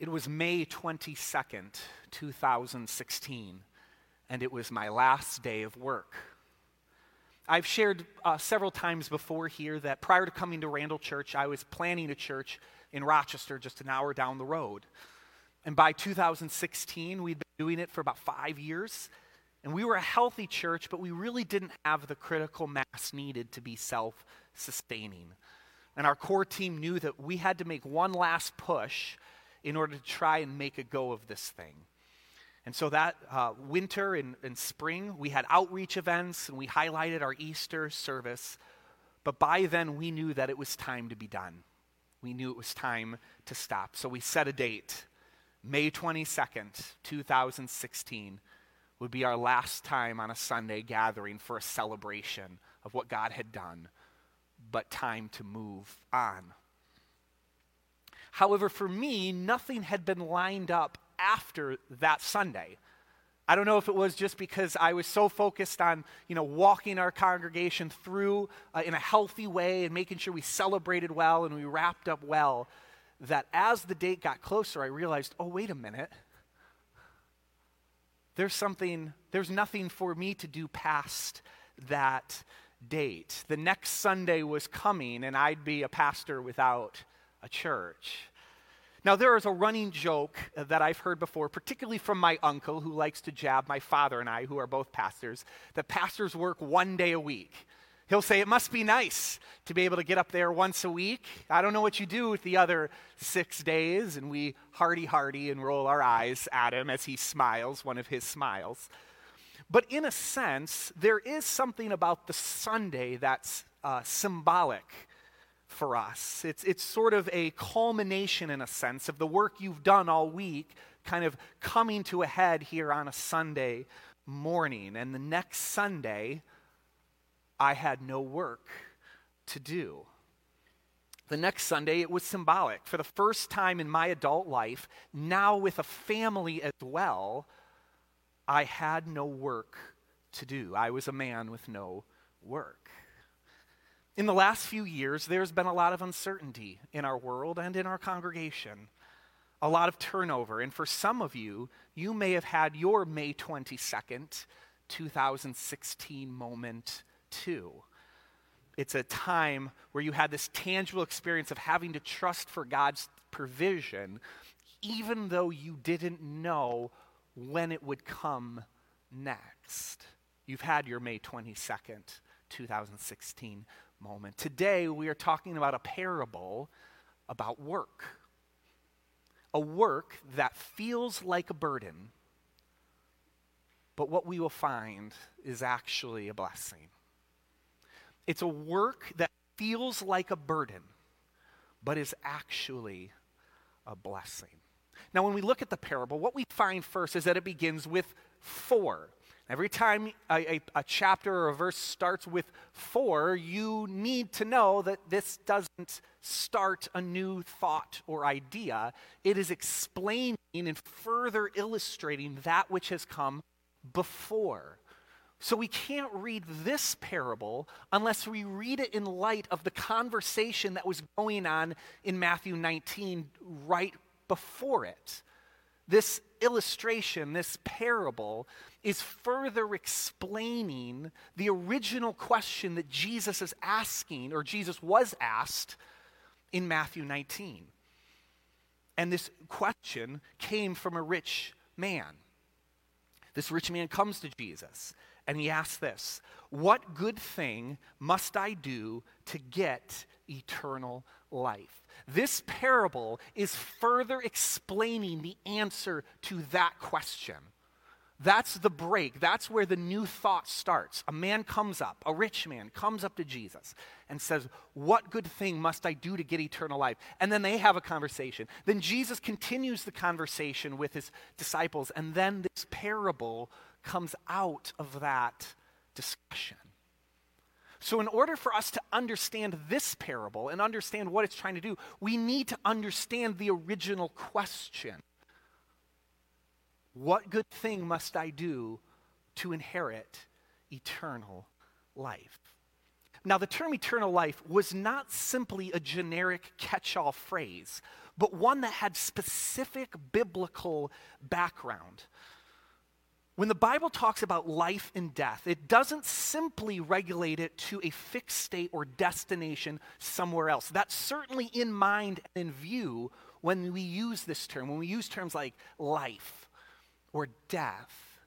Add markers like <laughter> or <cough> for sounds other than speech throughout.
It was May 22nd, 2016, and it was my last day of work. I've shared uh, several times before here that prior to coming to Randall Church, I was planning a church in Rochester, just an hour down the road. And by 2016, we'd been doing it for about five years. And we were a healthy church, but we really didn't have the critical mass needed to be self sustaining. And our core team knew that we had to make one last push in order to try and make a go of this thing. And so that uh, winter and, and spring, we had outreach events and we highlighted our Easter service. But by then, we knew that it was time to be done. We knew it was time to stop. So we set a date. May 22nd, 2016 would be our last time on a Sunday gathering for a celebration of what God had done, but time to move on. However, for me, nothing had been lined up after that Sunday. I don't know if it was just because I was so focused on, you know, walking our congregation through uh, in a healthy way and making sure we celebrated well and we wrapped up well that as the date got closer, I realized, oh, wait a minute. There's something, there's nothing for me to do past that date. The next Sunday was coming, and I'd be a pastor without a church. Now, there is a running joke that I've heard before, particularly from my uncle who likes to jab my father and I, who are both pastors, that pastors work one day a week. He'll say, It must be nice to be able to get up there once a week. I don't know what you do with the other six days. And we hearty, hearty, and roll our eyes at him as he smiles, one of his smiles. But in a sense, there is something about the Sunday that's uh, symbolic for us. It's, it's sort of a culmination, in a sense, of the work you've done all week, kind of coming to a head here on a Sunday morning. And the next Sunday, I had no work to do. The next Sunday, it was symbolic. For the first time in my adult life, now with a family as well, I had no work to do. I was a man with no work. In the last few years, there's been a lot of uncertainty in our world and in our congregation, a lot of turnover. And for some of you, you may have had your May 22nd, 2016 moment too. It's a time where you had this tangible experience of having to trust for God's provision, even though you didn't know when it would come next. You've had your May 22nd, 2016 moment. Today, we are talking about a parable about work. A work that feels like a burden, but what we will find is actually a blessing. It's a work that feels like a burden, but is actually a blessing. Now, when we look at the parable, what we find first is that it begins with for. Every time a, a, a, chapter or a verse starts with for, you need to know that this doesn't start a new thought or idea. It is explaining and further illustrating that which has come before. So we can't read this parable unless we read it in light of the conversation that was going on in Matthew 19 right before it. This illustration, this parable, is further explaining the original question that Jesus is asking, or Jesus was asked in Matthew 19. And this question came from a rich man. This rich man comes to Jesus and he asks this What good thing must I do to get eternal life? This parable is further explaining the answer to that question. That's the break. That's where the new thought starts. A man comes up, a rich man comes up to Jesus and says, What good thing must I do to get eternal life? And then they have a conversation. Then Jesus continues the conversation with his disciples, and then this parable comes out of that discussion. So, in order for us to understand this parable and understand what it's trying to do, we need to understand the original question What good thing must I do to inherit eternal life? Now, the term eternal life was not simply a generic catch all phrase, but one that had specific biblical background. When the Bible talks about life and death, it doesn't simply regulate it to a fixed state or destination somewhere else. That's certainly in mind and in view when we use this term, when we use terms like life or death.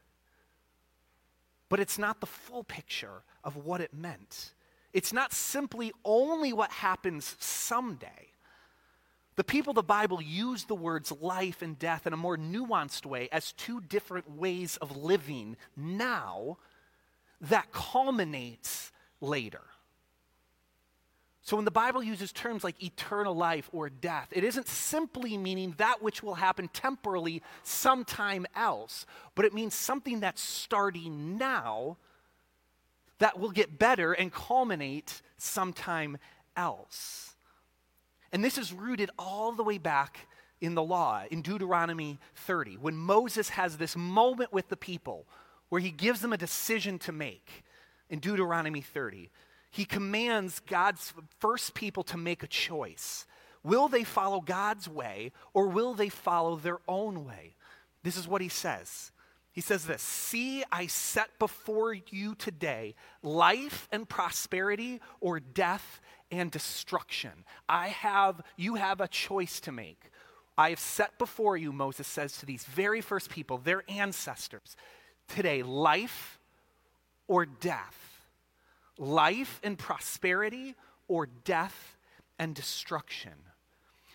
But it's not the full picture of what it meant. It's not simply only what happens someday. The people of the Bible use the words life and death in a more nuanced way as two different ways of living now that culminates later. So when the Bible uses terms like eternal life or death, it isn't simply meaning that which will happen temporally sometime else, but it means something that's starting now that will get better and culminate sometime else. And this is rooted all the way back in the law, in Deuteronomy 30, when Moses has this moment with the people where he gives them a decision to make in Deuteronomy 30. He commands God's first people to make a choice. Will they follow God's way or will they follow their own way? This is what he says. He says this See, I set before you today life and prosperity or death and destruction. I have, you have a choice to make. I have set before you, Moses says to these very first people, their ancestors, today, life or death. Life and prosperity or death and destruction.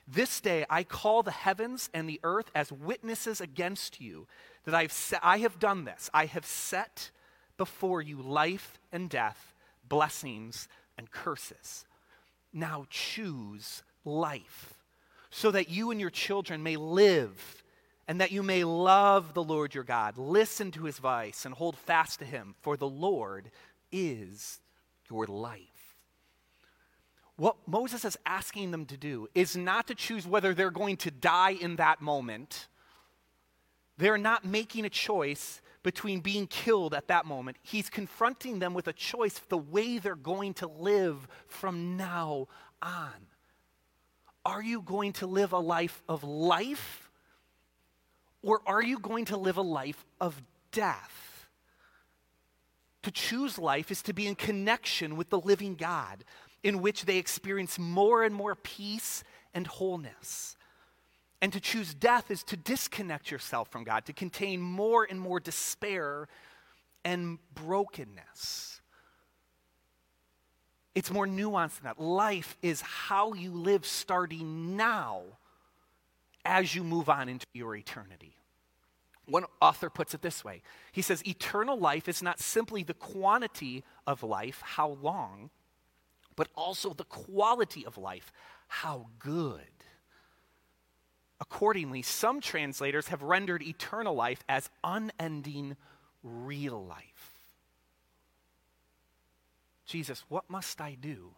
This day I call the heavens and the earth as witnesses against you that I've se- I have done this. I have set before you life and death, blessings and curses. Now choose life so that you and your children may live and that you may love the Lord your God. Listen to his voice and hold fast to him, for the Lord is your life. What Moses is asking them to do is not to choose whether they're going to die in that moment. They're not making a choice between being killed at that moment. He's confronting them with a choice the way they're going to live from now on. Are you going to live a life of life or are you going to live a life of death? To choose life is to be in connection with the living God, in which they experience more and more peace and wholeness. And to choose death is to disconnect yourself from God, to contain more and more despair and brokenness. It's more nuanced than that. Life is how you live starting now as you move on into your eternity. One author puts it this way He says, Eternal life is not simply the quantity of life, how long, but also the quality of life, how good. Accordingly, some translators have rendered eternal life as unending real life. Jesus, what must I do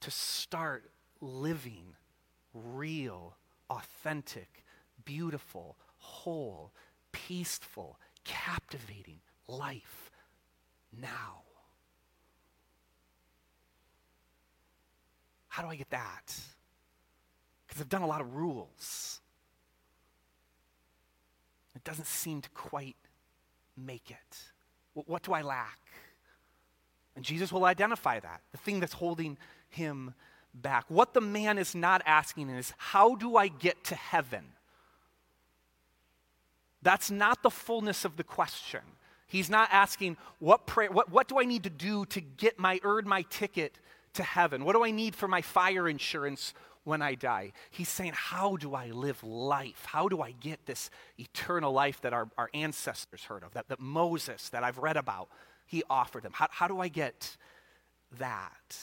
to start living real, authentic, beautiful, whole, peaceful, captivating life now? How do I get that? Because I've done a lot of rules. It doesn't seem to quite make it. What do I lack? And Jesus will identify that, the thing that's holding him back. What the man is not asking is, How do I get to heaven? That's not the fullness of the question. He's not asking, what, pray, what, what do I need to do to get my, earn my ticket to heaven? What do I need for my fire insurance when I die. He's saying, How do I live life? How do I get this eternal life that our, our ancestors heard of, that, that Moses, that I've read about, he offered them? How, how do I get that?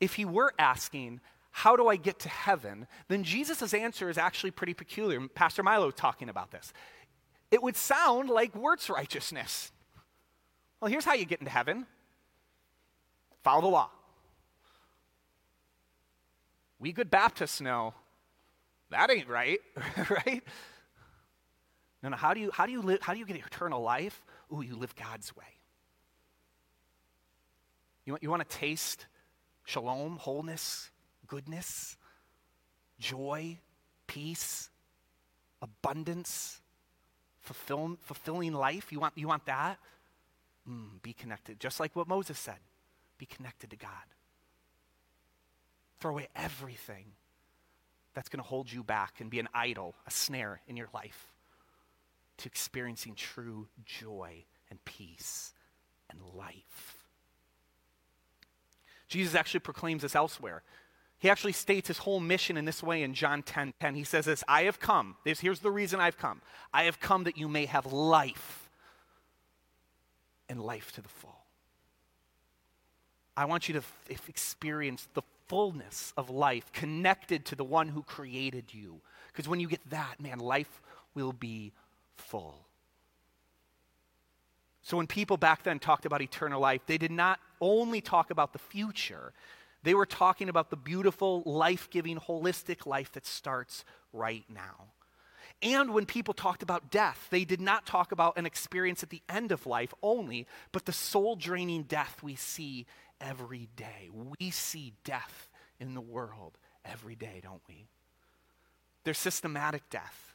If he were asking, how do I get to heaven? Then Jesus' answer is actually pretty peculiar. Pastor Milo talking about this. It would sound like works righteousness. Well, here's how you get into heaven follow the law. We good Baptists know that ain't right, <laughs> right? No, no. How do you how do you live? How do you get eternal life? Ooh, you live God's way. You want, you want to taste shalom, wholeness, goodness, joy, peace, abundance, fulfill, fulfilling life. You want, you want that? Mm, be connected. Just like what Moses said be connected to God. Throw away everything that's going to hold you back and be an idol, a snare in your life to experiencing true joy and peace and life. Jesus actually proclaims this elsewhere. He actually states his whole mission in this way in John 10 10. He says this I have come. This, here's the reason I've come. I have come that you may have life and life to the full. I want you to f- experience the fullness of life connected to the one who created you. Because when you get that, man, life will be full. So when people back then talked about eternal life, they did not only talk about the future, they were talking about the beautiful, life giving, holistic life that starts right now. And when people talked about death, they did not talk about an experience at the end of life only, but the soul draining death we see every day. We see death in the world every day, don't we? There's systematic death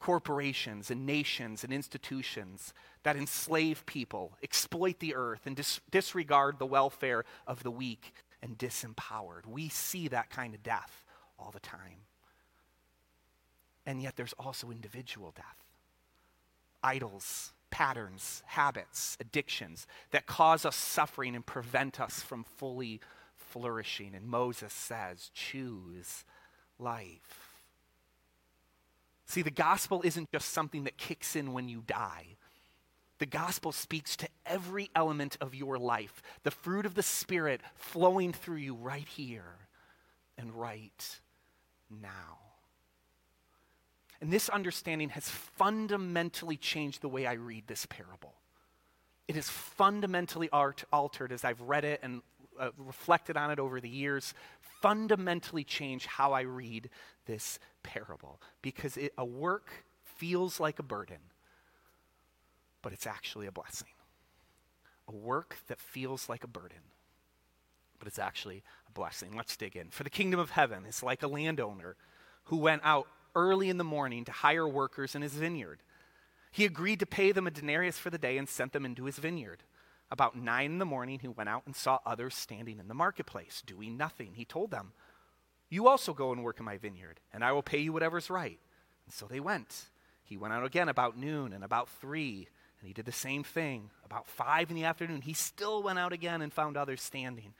corporations and nations and institutions that enslave people, exploit the earth, and dis- disregard the welfare of the weak and disempowered. We see that kind of death all the time. And yet there's also individual death. Idols, patterns, habits, addictions that cause us suffering and prevent us from fully flourishing. And Moses says, choose life. See, the gospel isn't just something that kicks in when you die. The gospel speaks to every element of your life, the fruit of the Spirit flowing through you right here and right now. And this understanding has fundamentally changed the way I read this parable. It has fundamentally art- altered as I've read it and uh, reflected on it over the years, fundamentally changed how I read this parable because it, a work feels like a burden, but it's actually a blessing. A work that feels like a burden, but it's actually a blessing. Let's dig in. For the kingdom of heaven is like a landowner who went out early in the morning to hire workers in his vineyard. He agreed to pay them a denarius for the day and sent them into his vineyard. About nine in the morning, he went out and saw others standing in the marketplace, doing nothing. He told them, You also go and work in my vineyard, and I will pay you whatever's right. And so they went. He went out again about noon and about three, and he did the same thing. About five in the afternoon, he still went out again and found others standing.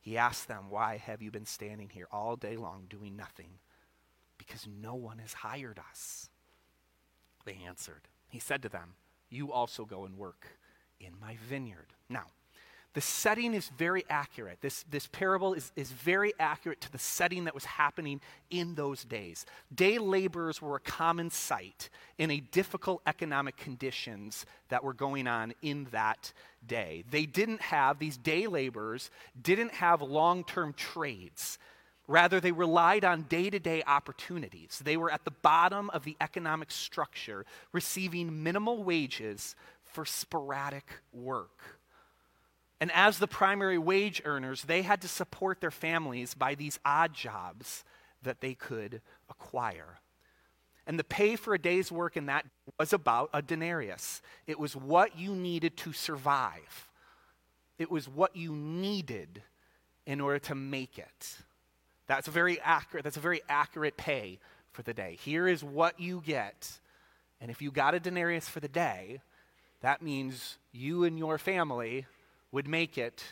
He asked them, Why have you been standing here all day long doing nothing? Because no one has hired us. They answered. He said to them, You also go and work in my vineyard. Now, the setting is very accurate. This, this parable is, is very accurate to the setting that was happening in those days. Day laborers were a common sight in a difficult economic conditions that were going on in that day. They didn't have, these day laborers didn't have long term trades. Rather, they relied on day to day opportunities. They were at the bottom of the economic structure, receiving minimal wages for sporadic work. And as the primary wage earners, they had to support their families by these odd jobs that they could acquire. And the pay for a day's work in that was about a denarius. It was what you needed to survive, it was what you needed in order to make it. That's a very accurate, that's a very accurate pay for the day. Here is what you get. And if you got a denarius for the day, that means you and your family would make it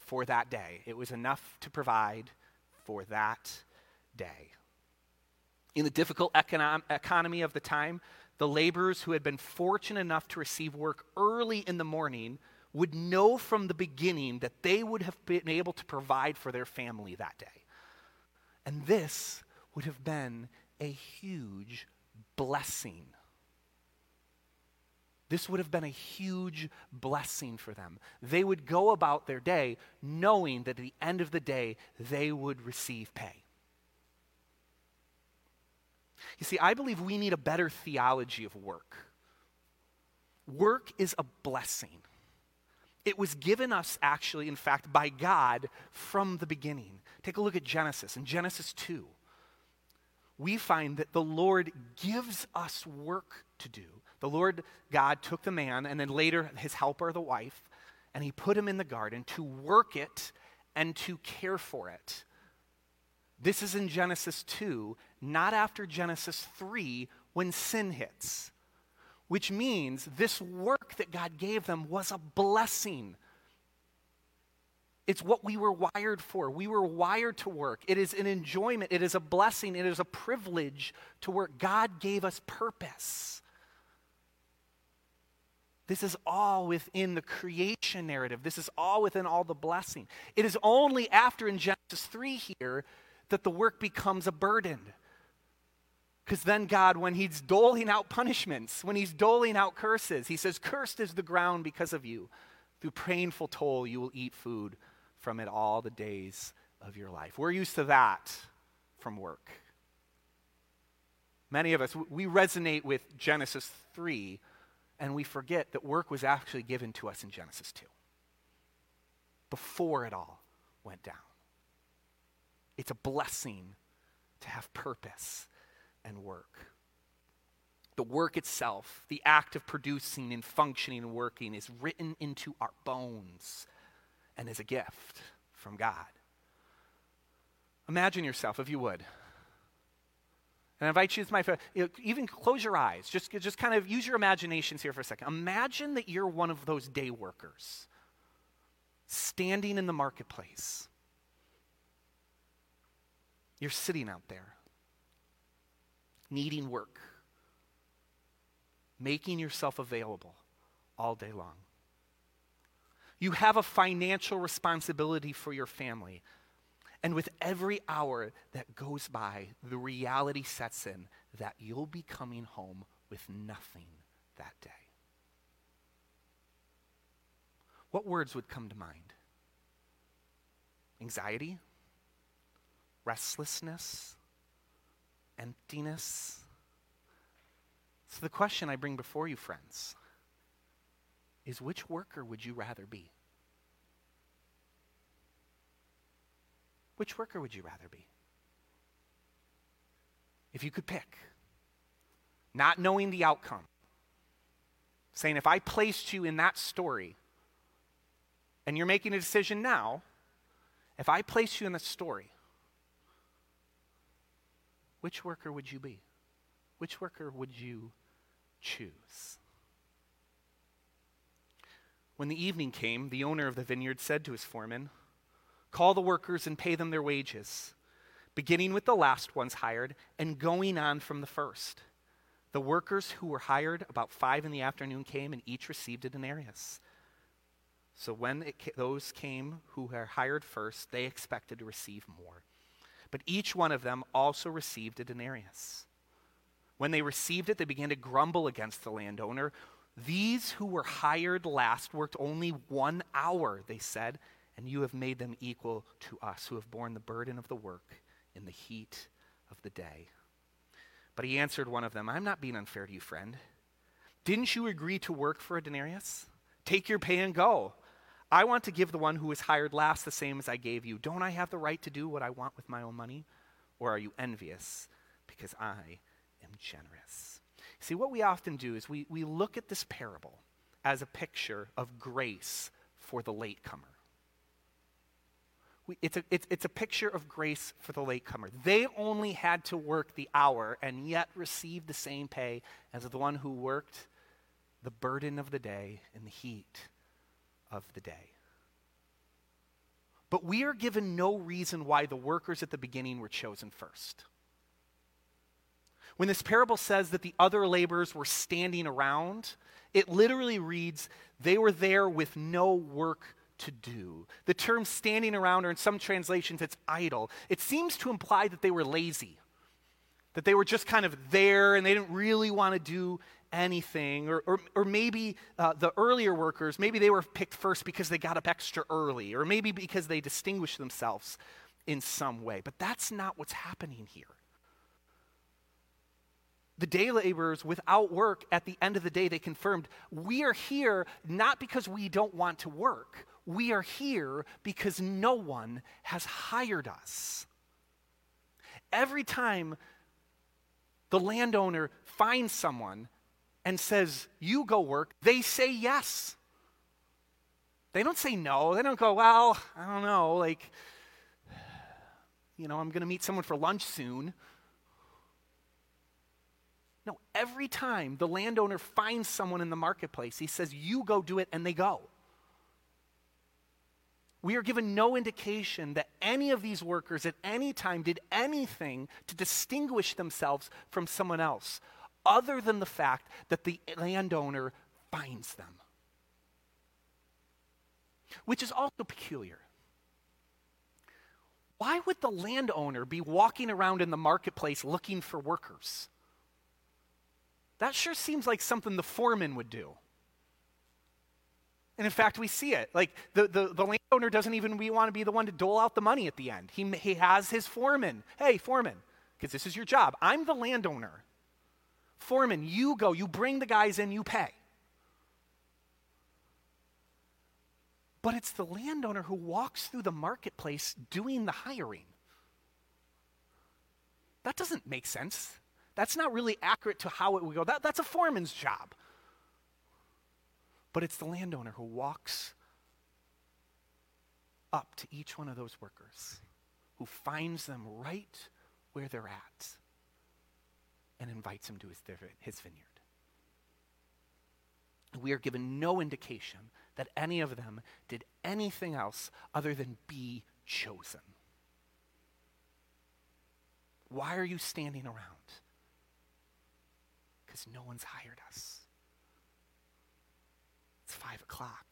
for that day. It was enough to provide for that day. In the difficult econom- economy of the time, the laborers who had been fortunate enough to receive work early in the morning would know from the beginning that they would have been able to provide for their family that day. And this would have been a huge blessing this would have been a huge blessing for them. They would go about their day knowing that at the end of the day, they would receive pay. You see, I believe we need a better theology of work. Work is a blessing. It was given us, actually, in fact, by God from the beginning. Take a look at Genesis. In Genesis 2, we find that the Lord gives us work to do. The Lord God took the man and then later his helper, the wife, and he put him in the garden to work it and to care for it. This is in Genesis 2, not after Genesis 3 when sin hits which means this work that God gave them was a blessing. It's what we were wired for. We were wired to work. It is an enjoyment, it is a blessing, it is a privilege to work. God gave us purpose. This is all within the creation narrative. This is all within all the blessing. It is only after in Genesis 3 here that the work becomes a burden. Because then God, when He's doling out punishments, when He's doling out curses, He says, Cursed is the ground because of you. Through painful toil, you will eat food from it all the days of your life. We're used to that from work. Many of us, we resonate with Genesis 3, and we forget that work was actually given to us in Genesis 2, before it all went down. It's a blessing to have purpose and work. The work itself, the act of producing and functioning and working, is written into our bones and is a gift from God. Imagine yourself, if you would. And I invite you to my, even close your eyes. Just, just kind of use your imaginations here for a second. Imagine that you're one of those day workers standing in the marketplace. You're sitting out there needing work, making yourself available all day long. You have a financial responsibility for your family. And with every hour that goes by, the reality sets in that you'll be coming home with nothing that day. What words would come to mind? Anxiety? Restlessness? Emptiness. So, the question I bring before you, friends, is which worker would you rather be? Which worker would you rather be? If you could pick, not knowing the outcome, saying, if I placed you in that story, and you're making a decision now, if I place you in the story, which worker would you be? Which worker would you choose? When the evening came, the owner of the vineyard said to his foreman, Call the workers and pay them their wages, beginning with the last ones hired and going on from the first. The workers who were hired about five in the afternoon came and each received a denarius. So when it, those came who were hired first, they expected to receive more. But each one of them also received a denarius. When they received it, they began to grumble against the landowner. These who were hired last worked only one hour, they said, and you have made them equal to us who have borne the burden of the work in the heat of the day. But he answered one of them, I'm not being unfair to you, friend. Didn't you agree to work for a denarius? Take your pay and go. I want to give the one who was hired last the same as I gave you. Don't I have the right to do what I want with my own money? Or are you envious because I am generous? See, what we often do is we, we look at this parable as a picture of grace for the latecomer. We, it's, a, it's, it's a picture of grace for the latecomer. They only had to work the hour and yet received the same pay as the one who worked the burden of the day in the heat of the day. But we are given no reason why the workers at the beginning were chosen first. When this parable says that the other laborers were standing around, it literally reads, they were there with no work to do. The term standing around, or in some translations, it's idle. It seems to imply that they were lazy, that they were just kind of there and they didn't really want to do anything. Or, or, or maybe uh, the earlier workers, maybe they were picked first because they got up extra early, or maybe because they distinguished themselves in some way. But that's not what's happening here. the day laborers without work at the end of the day, they confirmed, We are here not because we don't want to work. We are here because no one has hired us. Every time the landowner finds someone and says, You go work, they say yes. They don't say no. They don't go, Well, I don't know, like, you know, I'm going to meet someone for lunch soon. No, every time the landowner finds someone in the marketplace, he says, You go do it, and they go. We are given no indication that any of these workers at any time did anything to distinguish themselves from someone else, other than the fact that the landowner finds them. Which is also peculiar. Why would the landowner be walking around in the marketplace looking for workers? That sure seems like something the foreman would do. And in fact, we see it. Like the, the, the landowner doesn't even we want to be the one to dole out the money at the end. He, he has his foreman. Hey, foreman, because this is your job. I'm the landowner. Foreman, you go, you bring the guys in, you pay. But it's the landowner who walks through the marketplace doing the hiring. That doesn't make sense. That's not really accurate to how it would go. That, that's a foreman's job. But it's the landowner who walks up to each one of those workers, who finds them right where they're at, and invites him to his, his vineyard. We are given no indication that any of them did anything else other than be chosen. Why are you standing around? because no one's hired us. It's five o'clock.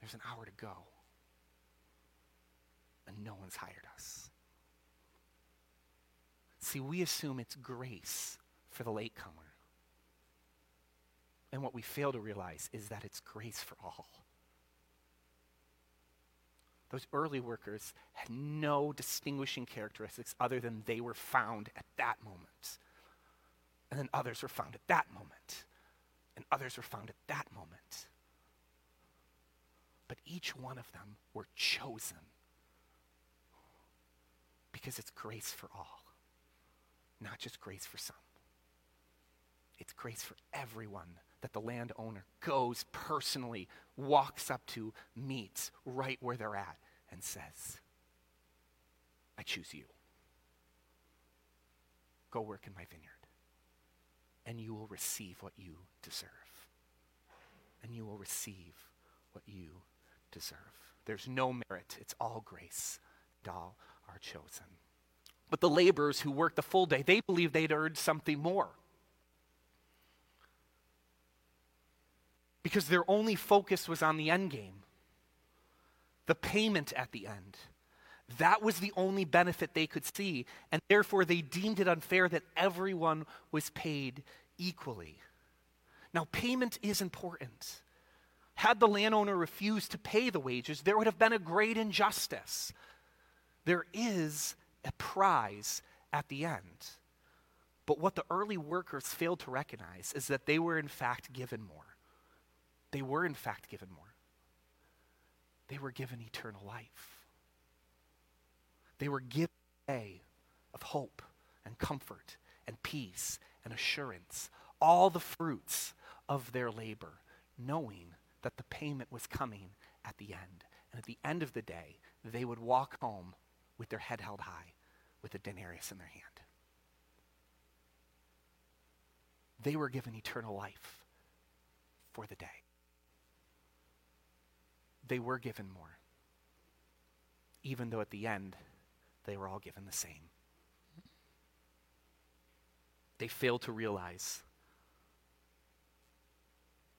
There's an hour to go. And no one's hired us. See, we assume it's grace for the latecomer. And what we fail to realize is that it's grace for all. Those early workers had no distinguishing characteristics other than they were found at that moment. And then others were found at that moment. And others were found at that moment. But each one of them were chosen because it's grace for all, not just grace for some. It's grace for everyone that the landowner goes personally, walks up to, meets right where they're at, and says, I choose you. Go work in my vineyard and you will receive what you deserve. And you will receive what you deserve. There's no merit, it's all grace. All are chosen. But the laborers who worked the full day, they believed they'd earned something more. Because their only focus was on the end game, the payment at the end. That was the only benefit they could see, and therefore they deemed it unfair that everyone was paid equally. Now, payment is important. Had the landowner refused to pay the wages, there would have been a great injustice. There is a prize at the end. But what the early workers failed to recognize is that they were, in fact, given more. They were, in fact, given more. They were given eternal life. They were given a day of hope and comfort and peace and assurance, all the fruits of their labor, knowing that the payment was coming at the end. And at the end of the day, they would walk home with their head held high, with a denarius in their hand. They were given eternal life for the day. They were given more, even though at the end, they were all given the same. They fail to realize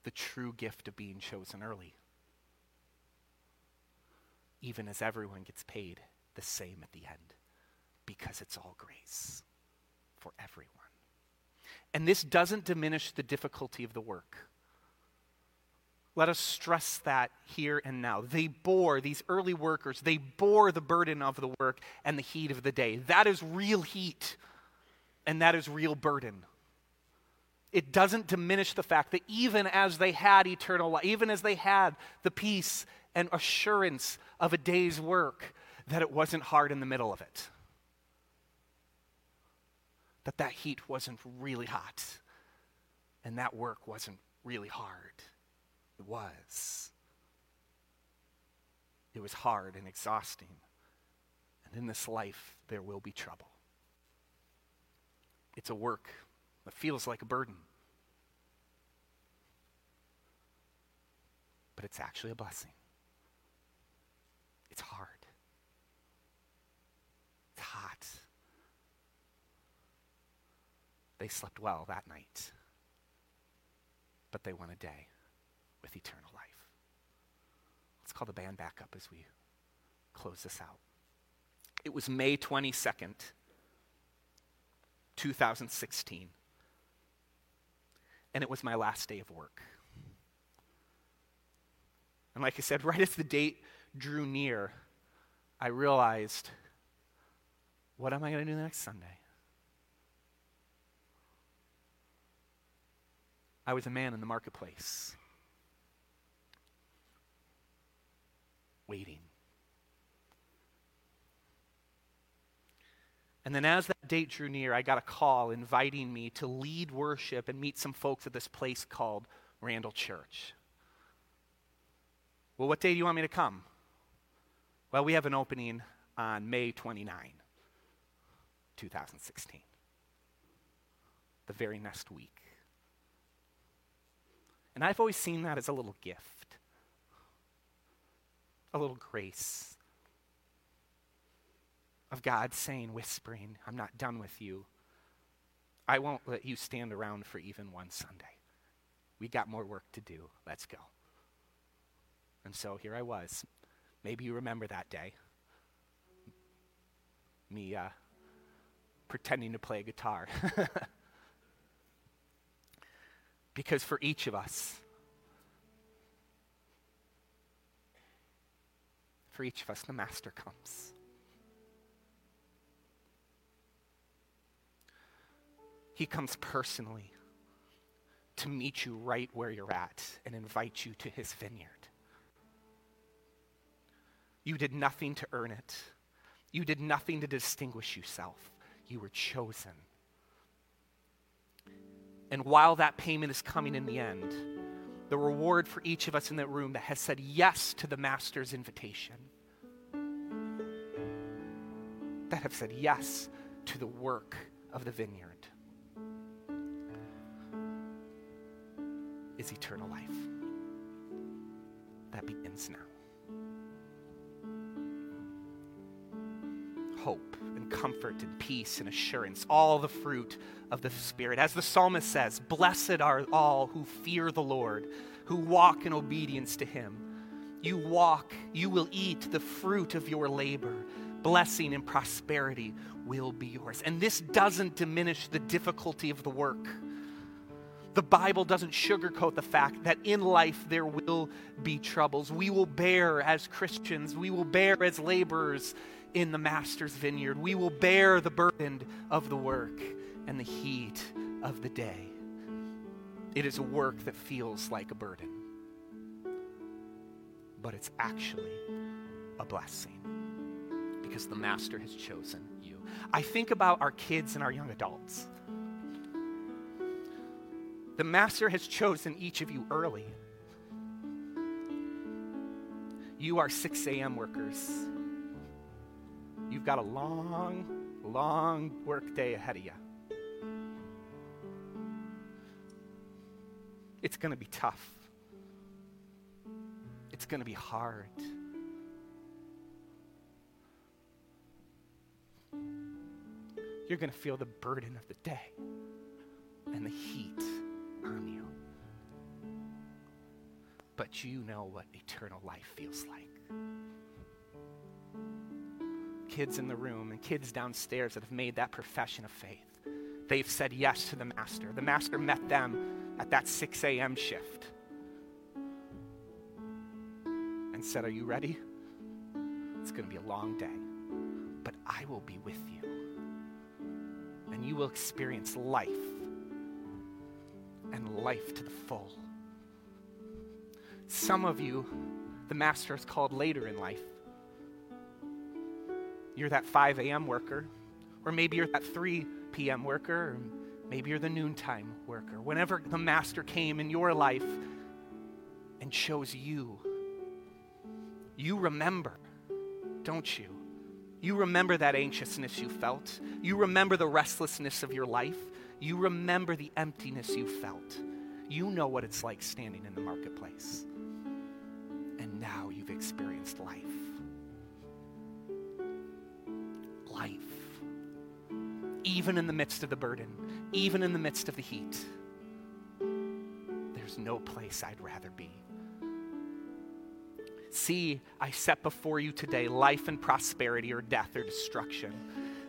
the true gift of being chosen early, even as everyone gets paid the same at the end, because it's all grace for everyone. And this doesn't diminish the difficulty of the work. Let us stress that here and now. They bore, these early workers, they bore the burden of the work and the heat of the day. That is real heat. And that is real burden. It doesn't diminish the fact that even as they had eternal life, even as they had the peace and assurance of a day's work, that it wasn't hard in the middle of it. That that heat wasn't really hot and that work wasn't really hard. It was. It was hard and exhausting. And in this life, there will be trouble. It's a work that feels like a burden. But it's actually a blessing. It's hard. Hot. They slept well that night, but they won a day with eternal life. Let's call the band back up as we close this out. It was May 22nd, 2016. And it was my last day of work. And like I said, <laughs> right as the date drew near, I realized what am I going to do next Sunday? I was a man in the marketplace, waiting. And then, as that date drew near, I got a call inviting me to lead worship and meet some folks at this place called Randall Church. Well, what day do you want me to come? Well, we have an opening on May 29, 2016, the very next week. And I've always seen that as a little gift, a little grace of God saying, whispering, I'm not done with you. I won't let you stand around for even one Sunday. We got more work to do. Let's go. And so here I was. Maybe you remember that day. Me uh, pretending to play guitar. <laughs> because for each of us, for each of us, the Master comes. He comes personally to meet you right where you're at and invite you to his vineyard. You did nothing to earn it. You did nothing to distinguish yourself. You were chosen. And while that payment is coming in the end, the reward for each of us in that room that has said yes to the Master's invitation, that have said yes to the work of the vineyard, is eternal life. That begins now. Hope and comfort and peace and assurance, all the fruit of the Spirit. As the psalmist says, Blessed are all who fear the Lord, who walk in obedience to Him. You walk, you will eat the fruit of your labor. Blessing and prosperity will be yours. And this doesn't diminish the difficulty of the work. The Bible doesn't sugarcoat the fact that in life there will be troubles. We will bear as Christians, we will bear as laborers in the Master's vineyard. We will bear the burden of the work and the heat of the day. It is a work that feels like a burden, but it's actually a blessing because the Master has chosen you. I think about our kids and our young adults. The Master has chosen each of you early. You are 6 a.m. workers. You've got a long, long work day ahead of you. It's going to be tough. It's going to be hard. You're going to feel the burden of the day and the heat on you. But you know what eternal life feels like. Kids in the room and kids downstairs that have made that profession of faith. They've said yes to the Master. The Master met them at that 6 a.m. shift and said, Are you ready? It's going to be a long day, but I will be with you and you will experience life and life to the full. Some of you, the Master has called later in life. You're that 5 a.m. worker, or maybe you're that 3 p.m. worker, or maybe you're the noontime worker. Whenever the Master came in your life and chose you, you remember, don't you? You remember that anxiousness you felt. You remember the restlessness of your life. You remember the emptiness you felt. You know what it's like standing in the marketplace. And now you've experienced life. Life. Even in the midst of the burden, even in the midst of the heat, there's no place I'd rather be. See, I set before you today life and prosperity or death or destruction.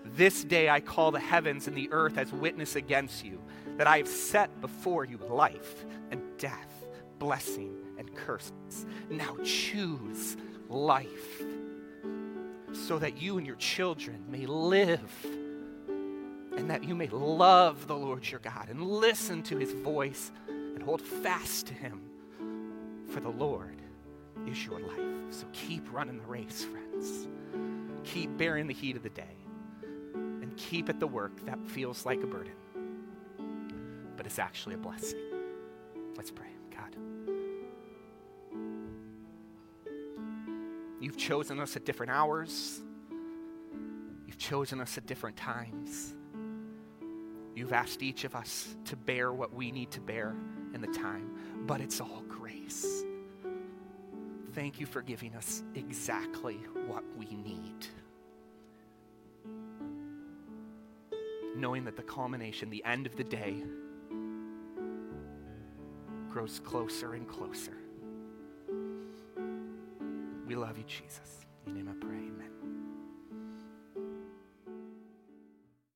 This day I call the heavens and the earth as witness against you that I have set before you life and death, blessing and curses. Now choose life so that you and your children may live and that you may love the Lord your God and listen to his voice and hold fast to him. For the Lord is your life. So keep running the race, friends. Keep bearing the heat of the day and keep at the work that feels like a burden, but it's actually a blessing. Let's pray. You've chosen us at different hours, you've chosen us at different times. You've asked each of us to bear what we need to bear in the time, but it's all grace. Thank you for giving us exactly what we need. Knowing that the culmination, the end of the day, grows closer and closer. We love you, Jesus. In your name I pray, amen.